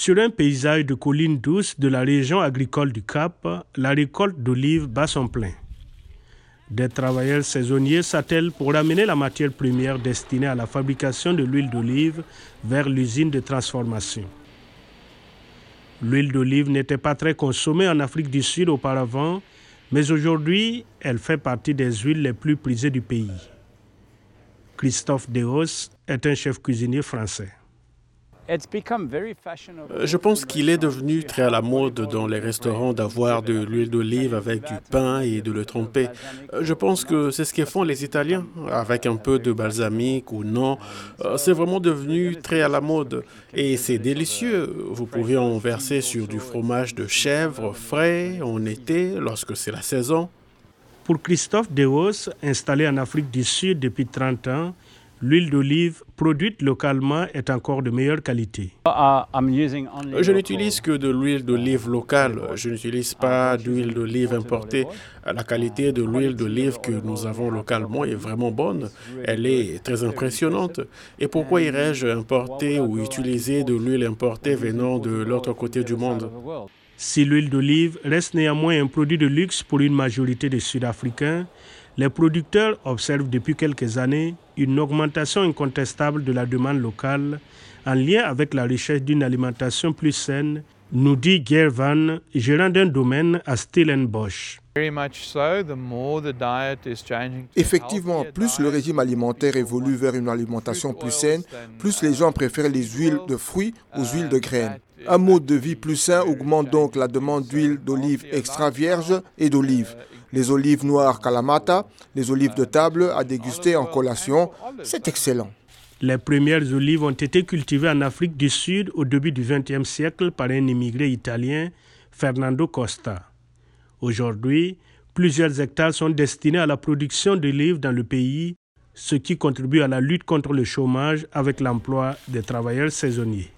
Sur un paysage de collines douces de la région agricole du Cap, la récolte d'olives bat son plein. Des travailleurs saisonniers s'attellent pour amener la matière première destinée à la fabrication de l'huile d'olive vers l'usine de transformation. L'huile d'olive n'était pas très consommée en Afrique du Sud auparavant, mais aujourd'hui, elle fait partie des huiles les plus prisées du pays. Christophe Deos est un chef cuisinier français. Euh, je pense qu'il est devenu très à la mode dans les restaurants d'avoir de l'huile d'olive avec du pain et de le tromper. Euh, je pense que c'est ce que font les Italiens, avec un peu de balsamique ou non. Euh, c'est vraiment devenu très à la mode et c'est délicieux. Vous pouvez en verser sur du fromage de chèvre frais en été lorsque c'est la saison. Pour Christophe Deos, installé en Afrique du Sud depuis 30 ans, l'huile d'olive produite localement est encore de meilleure qualité. Je n'utilise que de l'huile d'olive locale. Je n'utilise pas d'huile d'olive importée. La qualité de l'huile d'olive que nous avons localement est vraiment bonne. Elle est très impressionnante. Et pourquoi irais-je importer ou utiliser de l'huile importée venant de l'autre côté du monde? Si l'huile d'olive reste néanmoins un produit de luxe pour une majorité des Sud-Africains, les producteurs observent depuis quelques années une augmentation incontestable de la demande locale en lien avec la recherche d'une alimentation plus saine, nous dit Gervan, gérant d'un domaine à Stellenbosch. Effectivement, plus le régime alimentaire évolue vers une alimentation plus saine, plus les gens préfèrent les huiles de fruits aux huiles de graines. Un mode de vie plus sain augmente donc la demande d'huile d'olive extra vierge et d'olive les olives noires Kalamata, les olives de table à déguster en collation. C'est excellent. Les premières olives ont été cultivées en Afrique du Sud au début du XXe siècle par un immigré italien, Fernando Costa. Aujourd'hui, plusieurs hectares sont destinés à la production d'olives dans le pays, ce qui contribue à la lutte contre le chômage avec l'emploi des travailleurs saisonniers.